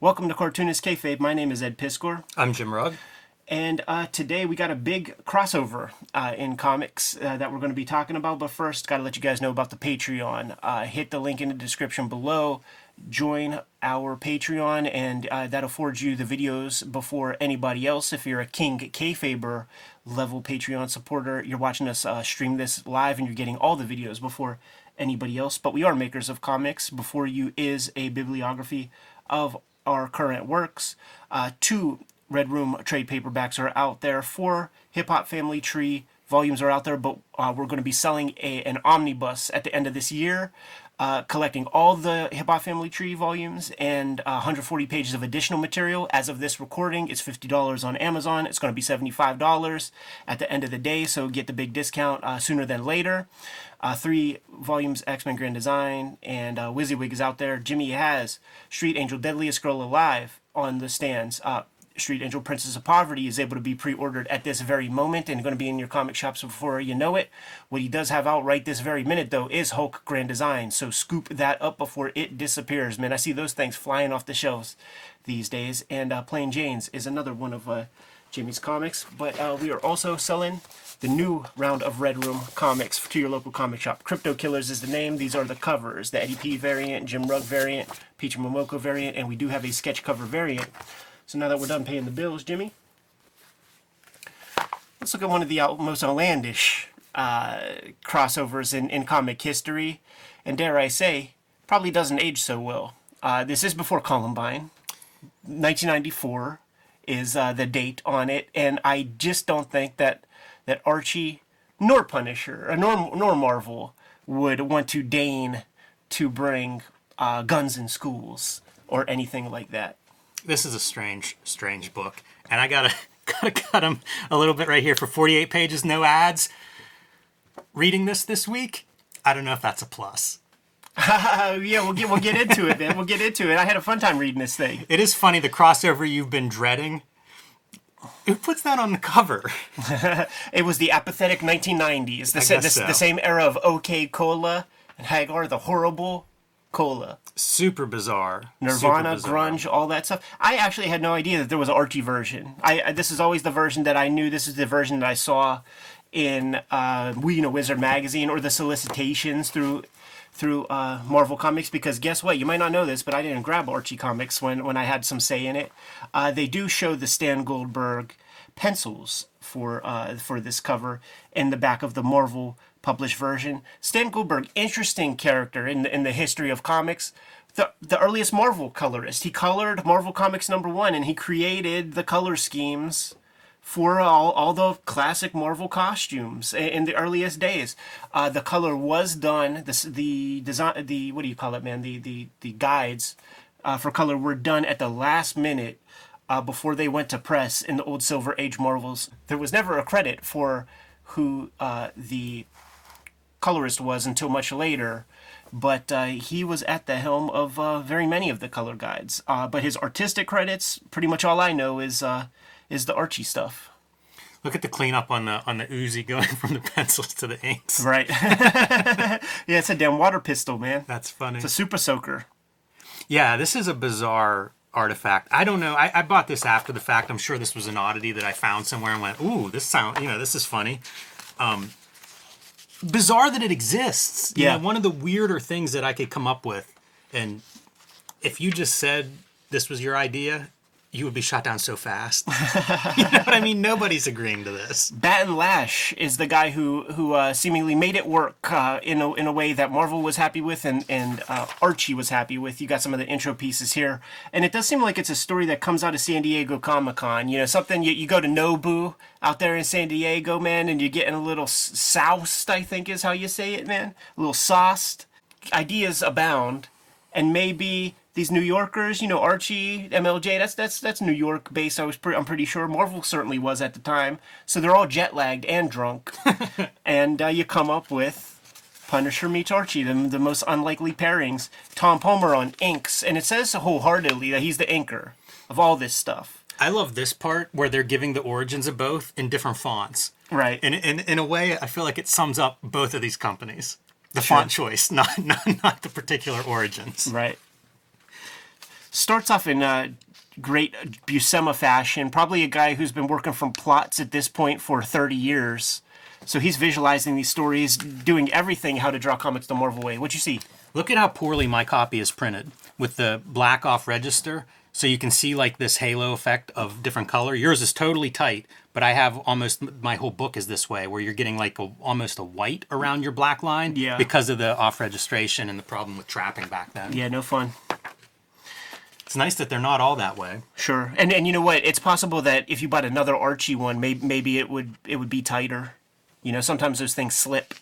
Welcome to Cartoonist Kayfabe. My name is Ed Piskor, I'm Jim Rugg. and uh, today we got a big crossover uh, in comics uh, that we're going to be talking about. But first, got to let you guys know about the Patreon. Uh, hit the link in the description below. Join our Patreon, and uh, that affords you the videos before anybody else. If you're a King Kayfaber level Patreon supporter, you're watching us uh, stream this live, and you're getting all the videos before anybody else. But we are makers of comics. Before you is a bibliography of our current works. Uh, two Red Room trade paperbacks are out there. Four Hip Hop Family Tree volumes are out there, but uh, we're going to be selling a, an omnibus at the end of this year, uh, collecting all the Hip Hop Family Tree volumes and uh, 140 pages of additional material. As of this recording, it's $50 on Amazon. It's going to be $75 at the end of the day, so get the big discount uh, sooner than later. Uh, three volumes X Men Grand Design and uh, WYSIWYG is out there. Jimmy has Street Angel Deadliest Girl Alive on the stands. Street Angel Princess of Poverty is able to be pre ordered at this very moment and going to be in your comic shops before you know it. What he does have out right this very minute, though, is Hulk Grand Design. So scoop that up before it disappears. Man, I see those things flying off the shelves these days. And uh, Plain Janes is another one of uh, Jimmy's comics. But uh, we are also selling the new round of Red Room comics to your local comic shop. Crypto Killers is the name. These are the covers the Eddie P variant, Jim Rugg variant, Peach Momoko variant, and we do have a sketch cover variant. So now that we're done paying the bills, Jimmy, let's look at one of the most outlandish uh, crossovers in, in comic history, and dare I say, probably doesn't age so well. Uh, this is before Columbine. 1994 is uh, the date on it, and I just don't think that that Archie nor Punisher uh, nor nor Marvel would want to deign to bring uh, guns in schools or anything like that. This is a strange, strange book, and I gotta gotta cut him a little bit right here for 48 pages, no ads. Reading this this week, I don't know if that's a plus. Yeah, we'll get we'll get into it, man. We'll get into it. I had a fun time reading this thing. It is funny the crossover you've been dreading. Who puts that on the cover? It was the apathetic 1990s, the, sa- the, so. the same era of OK Cola and Hagar, the horrible Cola. Super bizarre. Nirvana, Super bizarre. grunge, all that stuff. I actually had no idea that there was an Archie version. I, I this is always the version that I knew. This is the version that I saw in uh, We You Know Wizard magazine or the solicitations through through uh, Marvel Comics. Because guess what? You might not know this, but I didn't grab Archie comics when when I had some say in it. Uh, they do show the Stan Goldberg pencils for uh, for this cover in the back of the Marvel published version. Stan Goldberg, interesting character in the, in the history of comics. The, the earliest Marvel colorist. He colored Marvel Comics number one, and he created the color schemes for all, all the classic Marvel costumes i- in the earliest days. Uh, the color was done. The the design, the what do you call it, man? The the the guides uh, for color were done at the last minute uh, before they went to press in the old Silver Age Marvels. There was never a credit for who uh, the colorist was until much later. But uh, he was at the helm of uh, very many of the color guides. Uh, but his artistic credits, pretty much all I know is uh, is the Archie stuff. Look at the cleanup on the on the Uzi going from the pencils to the inks. Right. yeah, it's a damn water pistol, man. That's funny. It's a super soaker. Yeah, this is a bizarre artifact. I don't know. I, I bought this after the fact. I'm sure this was an oddity that I found somewhere and went, "Ooh, this sound, you know, this is funny." Um, bizarre that it exists. You Yeah. know, one of the weirder things that I could come up with, and if you just said this was your idea, you would be shot down so fast. you know what I mean? Nobody's agreeing to this. Batton Lash is the guy who who uh, seemingly made it work uh, in a in a way that Marvel was happy with and and uh, Archie was happy with. You got some of the intro pieces here, and it does seem like it's a story that comes out of San Diego Comic Con. You know, something you, you go to Nobu out there in San Diego, man, and you're getting a little soused. I think is how you say it, man. A little sauced. Ideas abound, and maybe these New Yorkers, you know, Archie, MLJ, that's that's that's New York based. I was pre- I'm pretty sure Marvel certainly was at the time. So they're all jet lagged and drunk, and uh, you come up with Punisher meets Archie, the, the most unlikely pairings. Tom Palmer on inks, and it says wholeheartedly that he's the inker of all this stuff. I love this part where they're giving the origins of both in different fonts. Right. In, in, in a way, I feel like it sums up both of these companies. The font choice, not, not not the particular origins. Right. Starts off in uh, great Buscema fashion. Probably a guy who's been working from plots at this point for 30 years. So he's visualizing these stories, doing everything how to draw comics the Marvel way. What you see? Look at how poorly my copy is printed with the black off register. So you can see like this halo effect of different color. Yours is totally tight, but I have almost my whole book is this way, where you're getting like a, almost a white around your black line Yeah. because of the off registration and the problem with trapping back then. Yeah, no fun. It's nice that they're not all that way. Sure. And and you know what? It's possible that if you bought another Archie one, maybe maybe it would it would be tighter. You know, sometimes those things slip.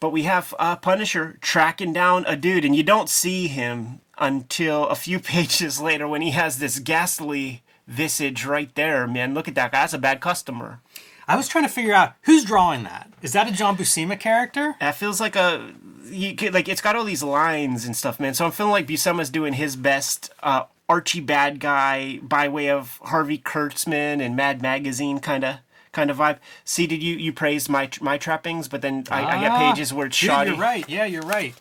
But we have uh, Punisher tracking down a dude, and you don't see him until a few pages later when he has this ghastly visage right there. Man, look at that guy. That's a bad customer. I was trying to figure out who's drawing that. Is that a John Buscema character? That feels like a you could, like it's got all these lines and stuff, man. So I'm feeling like Buscema's doing his best uh, Archie bad guy by way of Harvey Kurtzman and Mad Magazine kind of kind of vibe. See, did you you praised my my trappings, but then I, I get Ah, pages where it's dude, shoddy. You're right. Yeah, you're right.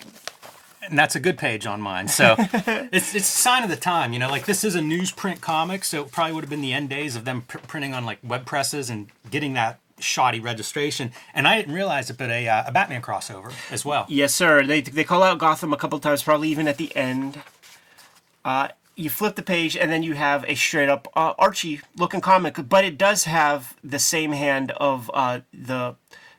And that's a good page on mine. So it's it's a sign of the time, you know. Like this is a newsprint comic, so it probably would have been the end days of them pr- printing on like web presses and getting that shoddy registration. And I didn't realize it, but a uh, a Batman crossover as well. Yes, sir. They they call out Gotham a couple times, probably even at the end. Uh, you flip the page, and then you have a straight up uh, Archie looking comic, but it does have the same hand of uh, the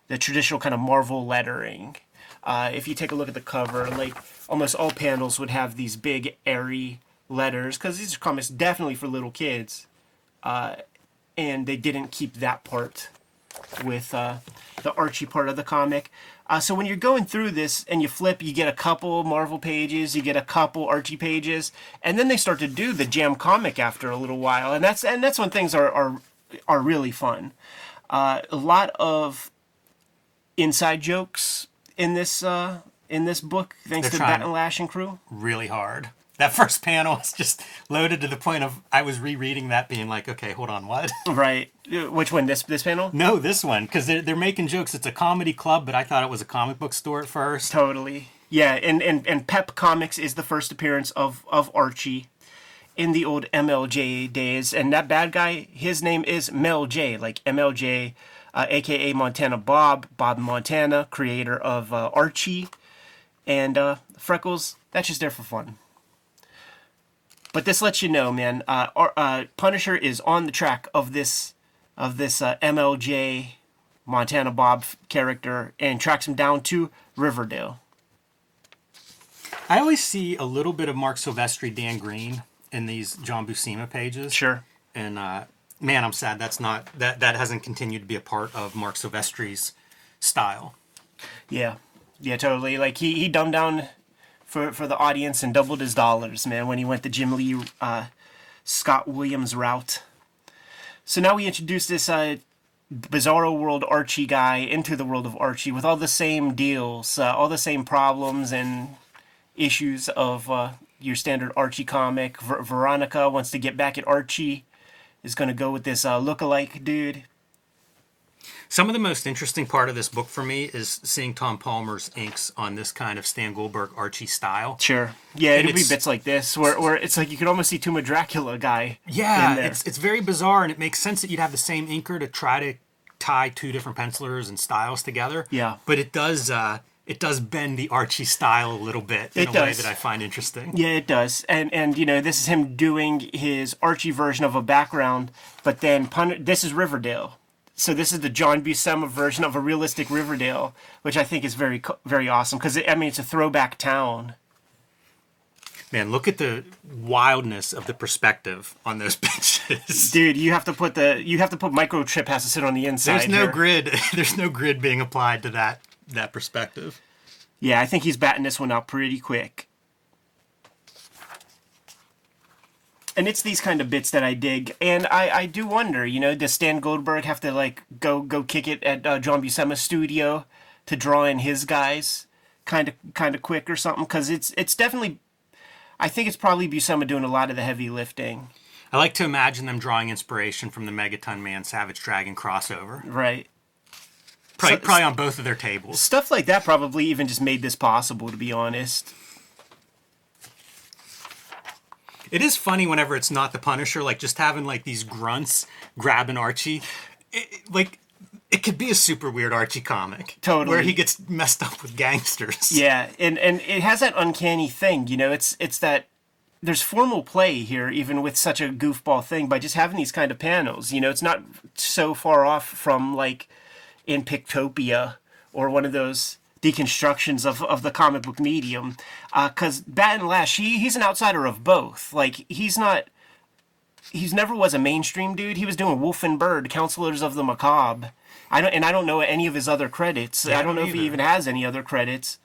the traditional kind of Marvel lettering. Uh, if you take a look at the cover, like almost all panels would have these big airy letters because these are comics definitely for little kids, uh, and they didn't keep that part with uh, the Archie part of the comic. Uh, so when you're going through this and you flip, you get a couple Marvel pages, you get a couple Archie pages, and then they start to do the Jam comic after a little while, and that's and that's when things are are, are really fun. Uh, a lot of inside jokes in this uh, in this book, thanks They're to Batton Lash and crew. Really hard. That first panel is just loaded to the point of I was rereading that, being like, okay, hold on, what? Right. Which one? This this panel? no, this one because they're they're making jokes. It's a comedy club, but I thought it was a comic book store at first. Totally. Yeah, and, and, and Pep Comics is the first appearance of, of Archie in the old MLJ days. And that bad guy, his name is Mel J, like MLJ, uh, aka Montana Bob, Bob Montana, creator of uh, Archie. And uh, Freckles, that's just there for fun. But this lets you know, man, uh, uh, Punisher is on the track of this of this uh, MLJ Montana Bob character and tracks him down to Riverdale. I always see a little bit of Marc Silvestri, Dan Green in these John Buscema pages. Sure. And uh, man, I'm sad that's not that that hasn't continued to be a part of Marc Silvestri's style. Yeah. Yeah, totally. Like he, he dumbed down for, for the audience and doubled his dollars, man, when he went the Jim Lee uh, Scott Williams route. So now we introduce this uh, Bizarro World Archie guy into the world of Archie with all the same deals, uh, all the same problems and issues of uh, your standard Archie comic. Ver- Veronica wants to get back at Archie, is going to go with this uh, lookalike dude. Some of the most interesting part of this book for me is seeing Tom Palmer's inks on this kind of Stan Goldberg Archie style. Sure. Yeah, And it'll be bits like this where, where it's like you could almost see Tomb of Dracula guy. in Yeah, there. it's it's very bizarre, and it makes sense that you'd have the same inker to try to tie two different pencilers and styles together. Yeah. but it does uh, it does bend the Archie style a little bit in It a way that I find interesting. Yeah, it does. And and you know, this is him doing his Archie version of a background, but then pun- this is Riverdale. So this is the John Buscema version of a realistic Riverdale, which I think is very very awesome because I mean it's a throwback town. Man, look at the wildness of the perspective on those benches. Dude, you have to put the you have to put microchip has to sit on the inside. There's no here. grid. There's no grid being applied to that that perspective. Yeah, I think he's batting this one out pretty quick. And it's these kind of bits that I dig, and I, I do wonder, you know, does Stan Goldberg have to like go go kick it at uh, John Buscema's studio to draw in his guys, kind of kind of quick or something? Because it's it's definitely, I think it's probably Buscema doing a lot of the heavy lifting, I like to imagine them drawing inspiration from the Megaton Man Savage Dragon crossover. right? Probably, So- probably on both of their tables. Stuff like that probably even just made this possible, to be honest. It is funny whenever it's not the Punisher, like just having like these grunts grabbing Archie. It, like it could be a super weird Archie comic, Totally. where he gets messed up with gangsters. Yeah, and and it has that uncanny thing, you know. It's it's that there's formal play here, even with such a goofball thing, by just having these kind of panels. You know, it's not so far off from like in Pictopia or one of those deconstructions of, of the comic book medium. Because Batton Lash, he, he's an outsider of both. Like he's not. He's never was a mainstream dude. He was doing Wolff and Byrd, Counselors of the Macabre. I don't, and I don't know any of his other credits. I don't know if he even has any other credits.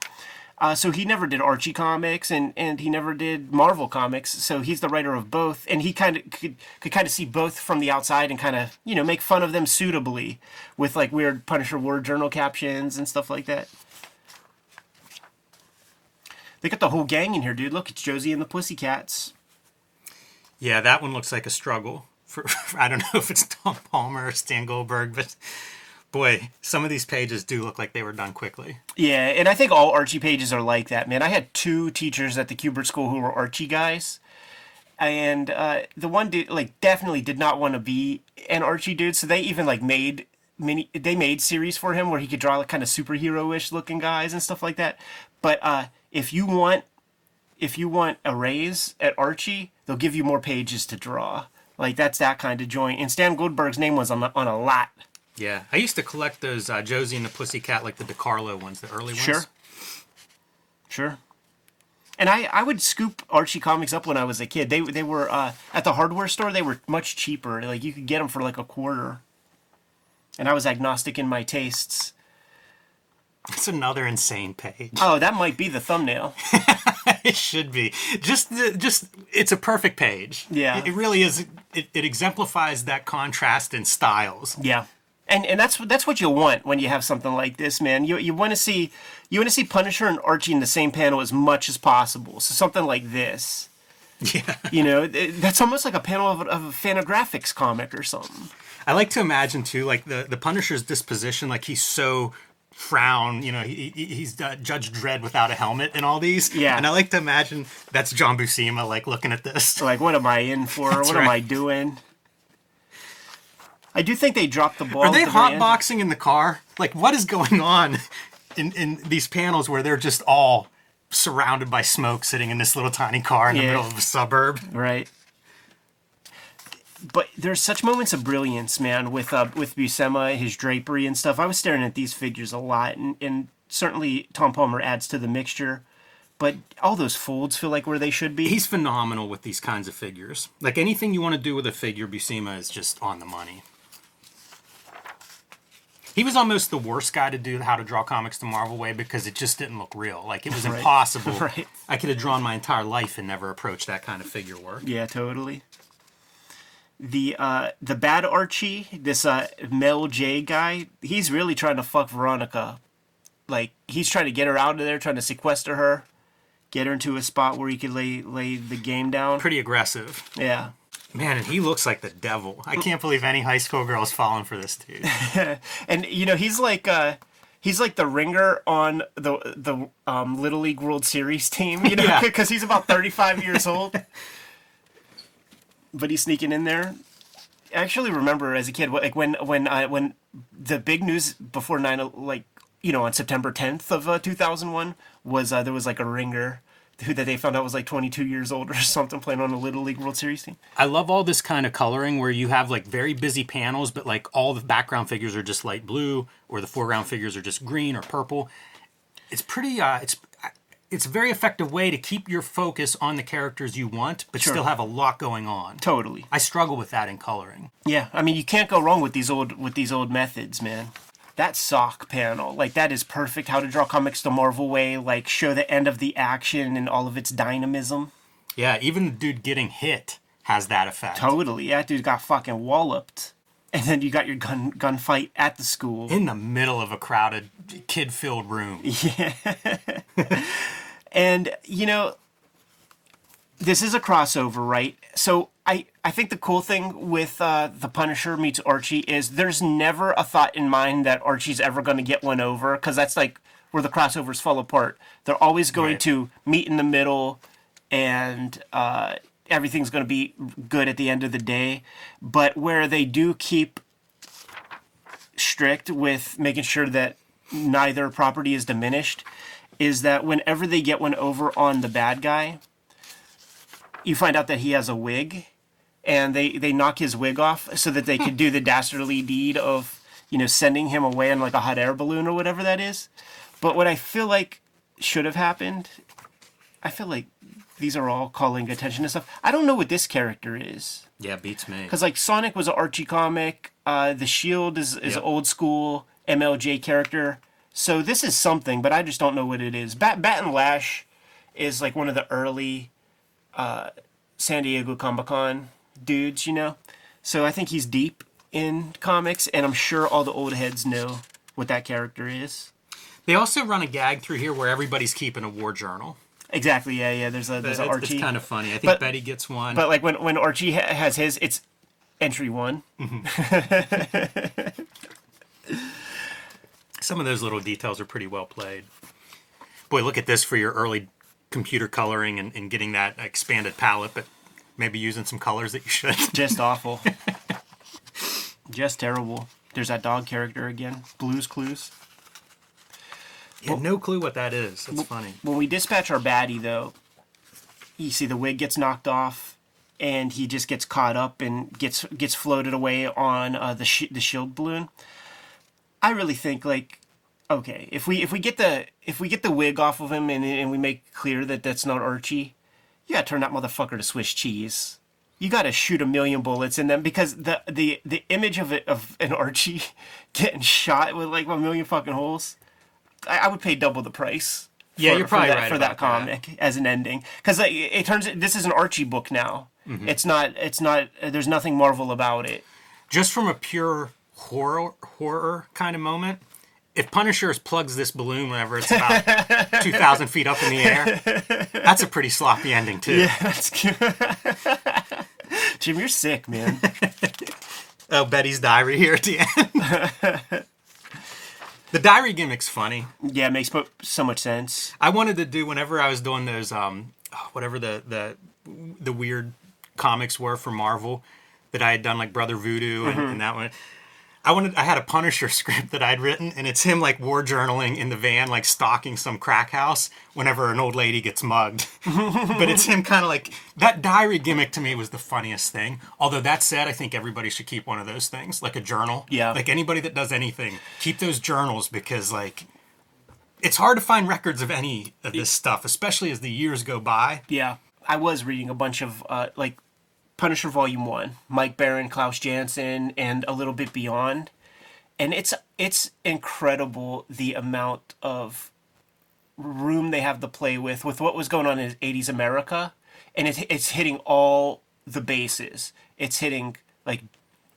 Uh, so he never did Archie comics and, and he never did Marvel comics. So he's the writer of both, and he kind of could could kind of see both from the outside and kind of you know make fun of them suitably with like weird Punisher word journal captions and stuff like that. They got the whole gang in here, dude. Look, it's Josie and the Pussycats. Yeah, that one looks like a struggle. For I don't know if it's Tom Palmer or Stan Goldberg, but boy, some of these pages do look like they were done quickly. Yeah, and I think all Archie pages are like that, man. I had two teachers at the Kubert School who were Archie guys, and uh, the one did like definitely did not want to be an Archie dude, so they even like made mini they made series for him where he could draw like kind of superhero-ish looking guys and stuff like that. But uh, if you want if you want a raise at Archie, they'll give you more pages to draw. Like that's that kind of joint. And Stan Goldberg's name was on the, on a lot. Yeah, I used to collect those uh, Josie and the Pussycat, like the DeCarlo ones, the early ones. Sure. Sure. And I, I would scoop Archie comics up when I was a kid. They they were uh, at the hardware store. They were much cheaper. Like you could get them for like a quarter. And I was agnostic in my tastes. It's another insane page. Oh, that might be the thumbnail. it should be just just it's a perfect page. Yeah. it, it really is. It, it exemplifies that contrast in styles. Yeah. And and that's that's what you want when you have something like this, man. You you want to see you want to see Punisher and Archie in the same panel as much as possible. So something like this. Yeah, You know, it- that's almost like a panel of, a- of a Fantagraphics comic or something. I like to imagine too, like the the Punisher's disposition, like he's so frown, you know, he, he- he's uh, Judge Dredd without a helmet and all these. Yeah. and I like to imagine that's John Buscema, like looking at this. like what am i in for That's what am i doing i do think they dropped the ball Are they the end. hotboxing in the car? Like, what is going on in in these panels where they're just all surrounded by smoke, sitting in this little tiny car in the middle of a suburb? right but there's such moments of brilliance man with uh with buscema his drapery and stuff i was staring at these figures a lot and, and certainly tom palmer adds to the mixture but all those folds feel like where they should be He's phenomenal with these kinds of figures. Like anything you want to do with a figure, Buscema is just on the money. He was almost the worst guy to do how to draw comics the Marvel way because it just didn't look real. Like it was impossible. Right. I could have drawn my entire life and never approached that kind of figure work. Yeah, totally. The uh the bad Archie, this uh Mel J guy, he's really trying to fuck Veronica. Like he's trying to get her out of there, trying to sequester her, get her into a spot where he could lay lay the game down. Pretty aggressive. Yeah. Man, and he looks like the devil. I can't believe any high school girl is falling for this dude. And you know, he's like uh he's like the ringer on the the um, Little League World Series team, you know, Yeah. because he's about 35 years old. But he's sneaking in there. I actually remember as a kid, like when when I when the big news before nine, like you know, on September 10th of uh, 2001 was uh, there was like a ringer who that they found out was like 22 years old or something playing on a Little League World Series team. I love all this kind of coloring where you have like very busy panels, but like all the background figures are just light blue, or the foreground figures are just green or purple. It's pretty. Uh, it's it's a very effective way to keep your focus on the characters you want, but Sure. still have a lot going on. Totally. I struggle with that in coloring. Yeah, I mean you can't go wrong with these old with these old methods, man. That sock panel, like that is perfect. How to draw comics the Marvel way, like show the end of the action and all of its dynamism. Yeah, even the dude getting hit has that effect. Totally, that dude got fucking walloped, and then you got your gun gunfight at the school. In the middle of a crowded, kid-filled room. And you know, this is a crossover, right? So I I think the cool thing with uh, the Punisher meets Archie is there's never a thought in mind that Archie's ever going to get one over because that's like where the crossovers fall apart. They're always going Right. to meet in the middle and uh, everything's going to be good at the end of the day. But where they do keep strict with making sure that neither property is diminished is that whenever they get one over on the bad guy, you find out that he has a wig and they, they knock his wig off so that they could do the dastardly deed of, you know, sending him away in like a hot air balloon or whatever that is. But what I feel like should have happened, I feel like these are all calling attention to stuff. I don't know what this character is. Yeah, beats me. Because like Sonic was an Archie comic, uh, the Shield is is Yep. old school MLJ character. So this is something, but I just don't know what it is. Bat Batton Lash is like one of the early uh, San Diego Comic Con dudes, you know. So I think he's deep in comics, and I'm sure all the old heads know what that character is. They also run a gag through here where everybody's keeping a war journal. Exactly. Yeah, yeah. There's a there's an Archie. it's kind of funny. I think But- Betty gets one. But like when when Archie ha- has his, it's entry one. Some of those little details are pretty well played. Boy, look at this for your early computer coloring and, and getting that expanded palette, but maybe using some colors that you should. Just awful. Just terrible. There's that dog character again. Blues Clues. You have no clue what that is. That's funny. When we dispatch our baddie, though, you see the wig gets knocked off, and he just gets caught up and gets gets floated away on uh, the sh- the shield balloon. I really think like, okay, if we if we get the if we get the wig off of him and and we make clear that that's not Archie, you gotta turn that motherfucker to Swiss cheese. You gotta shoot a million bullets in them because the the the image of it of an Archie getting shot with like a million fucking holes. I, I would pay double the price. Yeah, for- you're for probably that, right for that comic as an ending because like, it turns this is an Archie book now. Mm-hmm. It's not. It's not. There's nothing Marvel about it. Just from a pure horror horror kind of moment, if Punisher plugs this balloon whenever it's about 2,000 feet up in the air, that's a pretty sloppy ending, too. Yeah, That's good. Jim, you're sick, man. Oh, Betty's diary here at the end. the diary gimmick's funny. Yeah, it makes so much sense. I wanted to do whenever I was doing those, um, whatever the the the weird comics were for Marvel that I had done, like Brother Voodoo and, and that one. I wanted. I had a Punisher script that I'd written, and it's him like war journaling in the van, like stalking some crack house whenever an old lady gets mugged. but it's him kind of like that diary gimmick to me was the funniest thing. Although that said, I think everybody should keep one of those things, like a journal. Yeah. Like anybody that does anything, keep those journals because like it's hard to find records of any of this stuff, especially as the years go by. Yeah, I was reading a bunch of uh, like Punisher Volume One, Mike Baron, Klaus Janson, and a little bit beyond, and it's it's incredible the amount of room they have to play with with what was going on in 80s America, and it's it's hitting all the bases. It's hitting like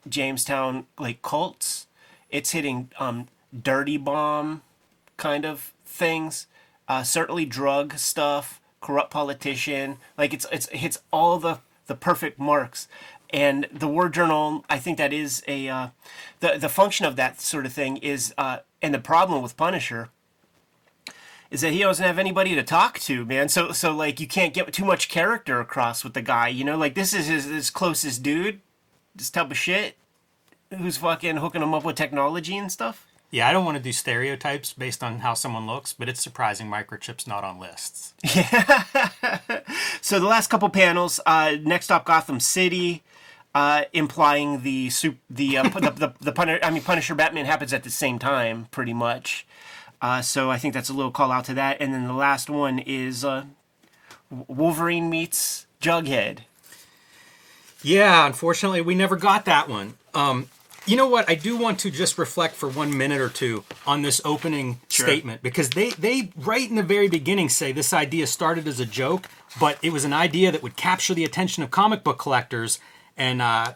Jonestown like cults. It's hitting um, dirty bomb kind of things. Uh, certainly drug stuff, corrupt politician. Like it's it's it hits all the the perfect marks. And the war journal, I think that is a uh, the the function of that sort of thing is, uh, and the problem with Punisher is that he doesn't have anybody to talk to, man. So so like you can't get too much character across with the guy. You know, like this is his, his closest dude, this type of shit, who's fucking hooking him up with technology and stuff. Yeah, I don't want to do stereotypes based on how someone looks, but it's surprising microchip's not on lists. Yeah. So the last couple panels, uh, next up, Gotham City, uh, implying the sup- the, uh, the the the Punisher, I mean Punisher Batman happens at the same time, pretty much. Uh, so I think that's a little call out to that. And then the last one is uh, Wolverine meets Jughead. Yeah, unfortunately, we never got that one. Um, you know what? I do want to just reflect for one minute or two on this opening Sure. statement because they they right in the very beginning say this idea started as a joke, but it was an idea that would capture the attention of comic book collectors and uh,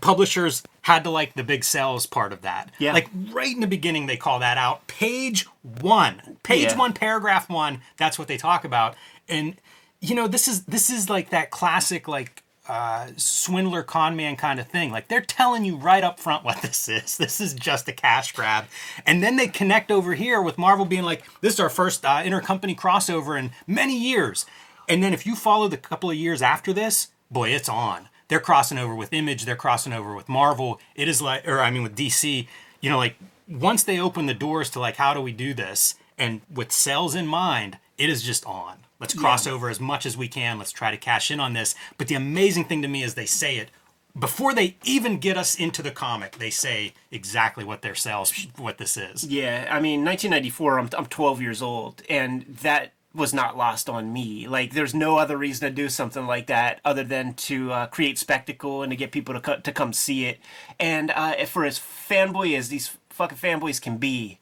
publishers had to like the big sales part of that. Yeah. Like right in the beginning, they call that out. Page one, page Yeah. one, paragraph one. That's what they talk about. And you know, this is this is like that classic like uh, swindler con man kind of thing. Like they're telling you right up front what this is. This is just a cash grab. And then they connect over here with Marvel being like, this is our first uh, intercompany crossover in many years. And then if you follow the couple of years after this, boy, it's on. They're crossing over with Image. They're crossing over with Marvel. It is like, or I mean, with DC. You know, like once they open the doors to like, how do we do this? And with sales in mind, it is just on. Let's cross Yeah. over as much as we can. Let's try to cash in on this. But the amazing thing to me is they say it before they even get us into the comic. They say exactly what their sales, what this is. Yeah, I mean, 1994. I'm I'm 12 years old, and that was not lost on me. Like, there's no other reason to do something like that other than to uh, create spectacle and to get people to co- to come see it. And uh, for as fanboy as these fucking fanboys can be,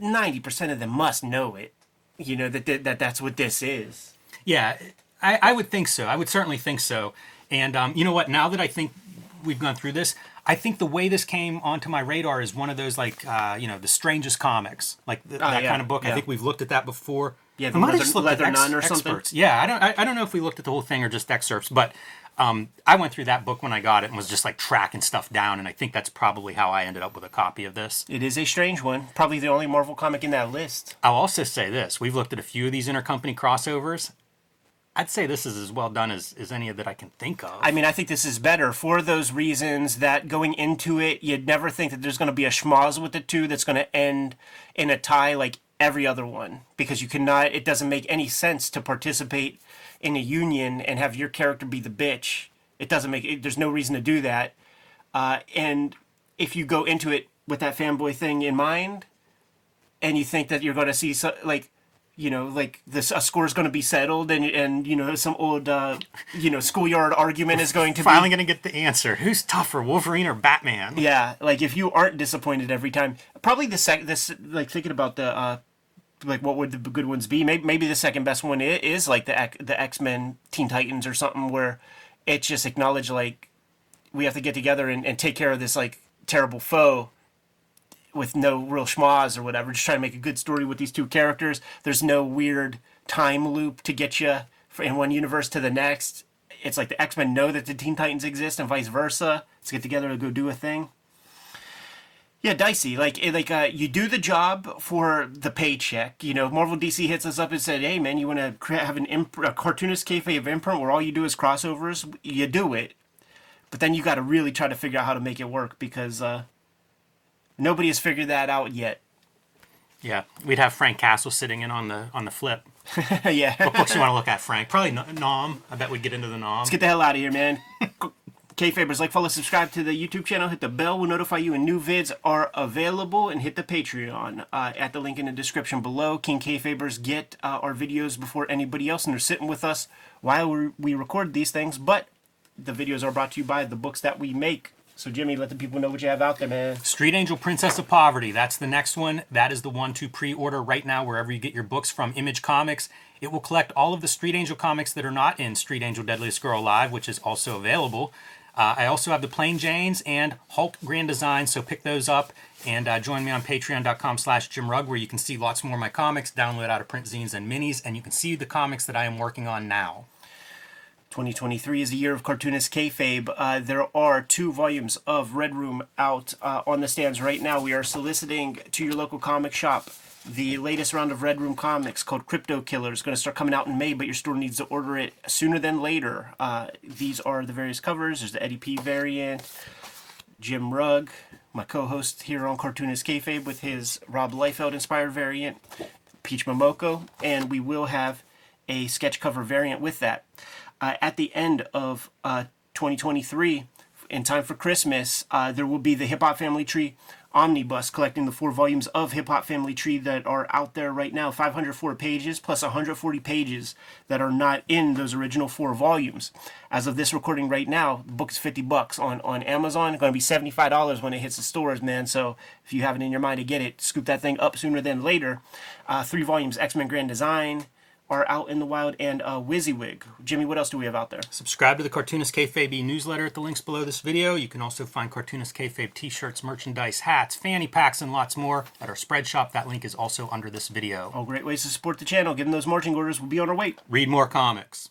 90% of them must know it. You know that that, that that's what this is. Yeah, I, I would think so. I would certainly think so. And um, you know what? Now that I think we've gone through this, I think the way this came onto my radar is one of those like uh, you know the strangest comics, like th- that yeah, kind of book. I think we've looked at that before. Yeah, the might have just looked at Leather Nun or something? excerpts. Yeah, I don't. I, I don't know if we looked at the whole thing or just excerpts, but um, I went through that book when I got it and was just like tracking stuff down, and I think that's probably how I ended up with a copy of this. It is a strange one. Probably the only Marvel comic in that list. I'll also say this: we've looked at a few of these intercompany crossovers. I'd say this is as well done as, as any that I can think of. I mean, I think this is better for those reasons that going into it, you'd never think that there's going to be a schmoz with the two that's going to end in a tie like every other one because you cannot, it doesn't make any sense to participate in a union and have your character be the bitch. It doesn't make, it, there's no reason to do that. Uh, and if you go into it with that fanboy thing in mind and you think that you're going to see, so, like, you know, like this a score is going to be settled, and and you know some old, uh, you know, schoolyard argument is going to finally be. going to get the answer. Who's tougher, Wolverine or Batman? Yeah, like if you aren't disappointed every time, probably the sec. This like thinking about the uh, like what would the good ones be? Maybe maybe the second best one is like the the X Men Teen Titans or something where it's just acknowledged like we have to get together and, and take care of this like terrible foe with no real schmoz or whatever. Just try to make a good story with these two characters. There's no weird time loop to get you in one universe to the next. It's like the X Men know that the Teen Titans exist and vice versa. Let's get together to go do a thing. Yeah, dicey. Like, like uh, you do the job for the paycheck. You know, Marvel DC hits us up and said, "Hey, man, you want to cre- have an imp- a cartoonist kayfabe imprint where all you do is crossovers? You do it, but then you got to really try to figure out how to make it work because uh, nobody has figured that out yet." Yeah, we'd have Frank Castle sitting in on the on the flip. yeah. What books you want to look at, Frank? Probably 'Nam. I bet we'd get into the 'Nam. Let's get the hell out of here, man. Kayfabers, like, follow, subscribe to the YouTube channel, hit the bell, we'll notify you when new vids are available, and hit the Patreon uh, at the link in the description below. King Kayfabers get uh, our videos before anybody else, and they're sitting with us while we, we record these things, but the videos are brought to you by the books that we make. So, Jimmy, let the people know what you have out there, man. Street Angel Princess of Poverty. That's the next one. That is the one to pre order right now wherever you get your books from Image Comics. It will collect all of the Street Angel comics that are not in Street Angel Deadliest Girl Live, which is also available. Uh, I also have the Plain Janes and Hulk Grand Design, so pick those up and uh, join me on patreon.com slash Jim Rugg, where you can see lots more of my comics, download out of print zines and minis, and you can see the comics that I am working on now. 2023 is the year of cartoonist kayfabe. Uh, there are two volumes of Red Room out uh, on the stands right now. We are soliciting to your local comic shop the latest round of Red Room comics called Crypto Killers. Going to start coming out in May, but your store needs to order it sooner than later. Uh, these are the various covers. There's the Eddie P variant, Jim Rugg, my co-host here on Cartoonist Kayfabe with his Rob Liefeld inspired variant, Peach Momoko, and we will have a sketch cover variant with that. Uh, at the end of uh, 2023, in time for Christmas, uh, there will be the Hip Hop Family Tree omnibus collecting the four volumes of Hip Hop Family Tree that are out there right now 504 pages plus 140 pages that are not in those original four volumes. As of this recording right now, the book is 50 bucks on, on Amazon. It's going to be $75 when it hits the stores, man. So if you have it in your mind to get it, scoop that thing up sooner than later. Uh, three volumes X Men Grand Design are out in the wild and uh, WYSIWYG. Jimmy, what else do we have out there? Subscribe to the Cartoonist Kayfabe newsletter at the links below this video. You can also find Cartoonist Kayfabe t-shirts, merchandise, hats, fanny packs, and lots more at our spread shop. That link is also under this video. All great ways to support the channel. Give them those marching orders. We'll be on our way. Read more comics.